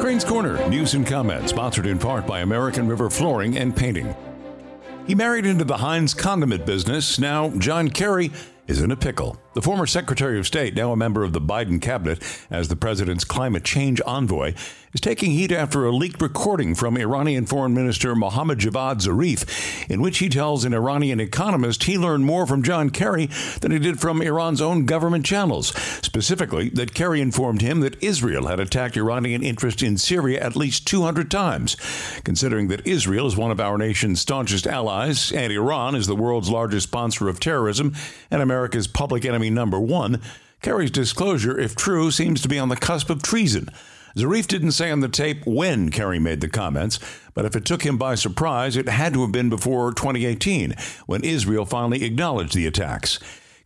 Crane's Corner, news and comments, sponsored in part by American River Flooring and Painting. He married into the Heinz condiment business. Now, John Kerry is in a pickle. The former Secretary of State, now a member of the Biden cabinet as the president's climate change envoy, is taking heat after a leaked recording from Iranian Foreign Minister Mohammad Javad Zarif, in which he tells an Iranian economist he learned more from John Kerry than he did from Iran's own government channels. Specifically, that Kerry informed him that Israel had attacked Iranian interests in Syria at least 200 times. Considering that Israel is one of our nation's staunchest allies and Iran is the world's largest sponsor of terrorism and America's public enemy number one, Kerry's disclosure, if true, seems to be on the cusp of treason. Zarif didn't say on the tape when Kerry made the comments, but if it took him by surprise, it had to have been before 2018, when Israel finally acknowledged the attacks.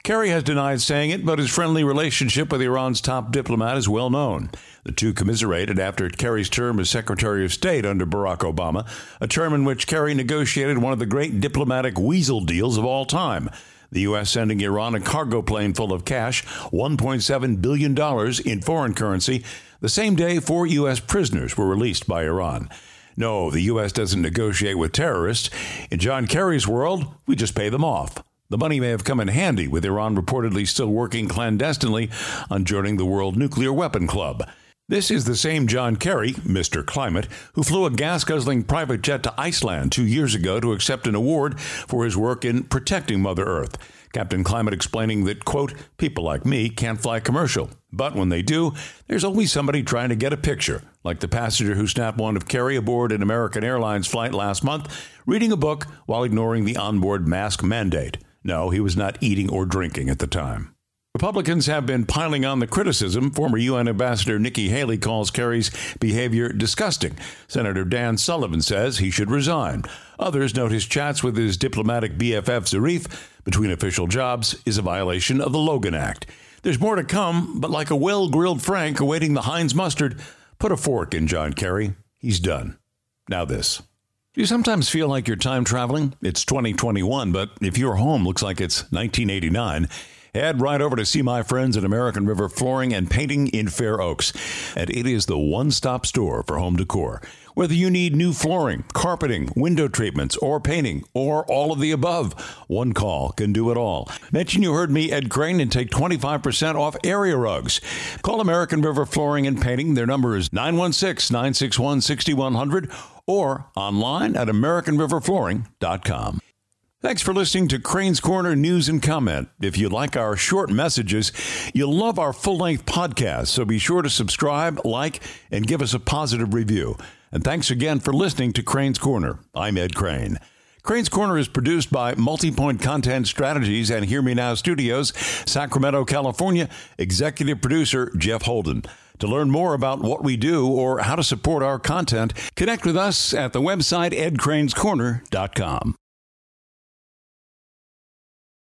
Kerry has denied saying it, but his friendly relationship with Iran's top diplomat is well known. The two commiserated after Kerry's term as Secretary of State under Barack Obama, a term in which Kerry negotiated one of the great diplomatic weasel deals of all time. The U.S. sending Iran a cargo plane full of cash, $1.7 billion in foreign currency, the same day four U.S. prisoners were released by Iran. No, the U.S. doesn't negotiate with terrorists. In John Kerry's world, we just pay them off. The money may have come in handy, with Iran reportedly still working clandestinely on joining the World Nuclear Weapon Club. This is the same John Kerry, Mr. Climate, who flew a gas guzzling private jet to Iceland two years ago to accept an award for his work in protecting Mother Earth. Captain Climate explaining that, quote, people like me can't fly commercial. But when they do, there's always somebody trying to get a picture, like the passenger who snapped one of Kerry aboard an American Airlines flight last month, reading a book while ignoring the onboard mask mandate. No, he was not eating or drinking at the time. Republicans have been piling on the criticism. Former UN Ambassador Nikki Haley calls Kerry's behavior disgusting. Senator Dan Sullivan says he should resign. Others note his chats with his diplomatic BFF Zarif between official jobs is a violation of the Logan Act. There's more to come, but like a well grilled Frank awaiting the Heinz mustard, put a fork in John Kerry. He's done. Now, this. Do you sometimes feel like you're time traveling? It's 2021, but if your home looks like it's 1989, Head right over to see my friends at American River Flooring and Painting in Fair Oaks. And it is the one stop store for home decor. Whether you need new flooring, carpeting, window treatments, or painting, or all of the above, one call can do it all. Mention you heard me, Ed Crane, and take 25% off area rugs. Call American River Flooring and Painting. Their number is 916 961 6100 or online at AmericanRiverFlooring.com. Thanks for listening to Crane's Corner News and Comment. If you like our short messages, you'll love our full length podcast, so be sure to subscribe, like, and give us a positive review. And thanks again for listening to Crane's Corner. I'm Ed Crane. Crane's Corner is produced by Multipoint Content Strategies and Hear Me Now Studios, Sacramento, California. Executive producer Jeff Holden. To learn more about what we do or how to support our content, connect with us at the website edcranescorner.com.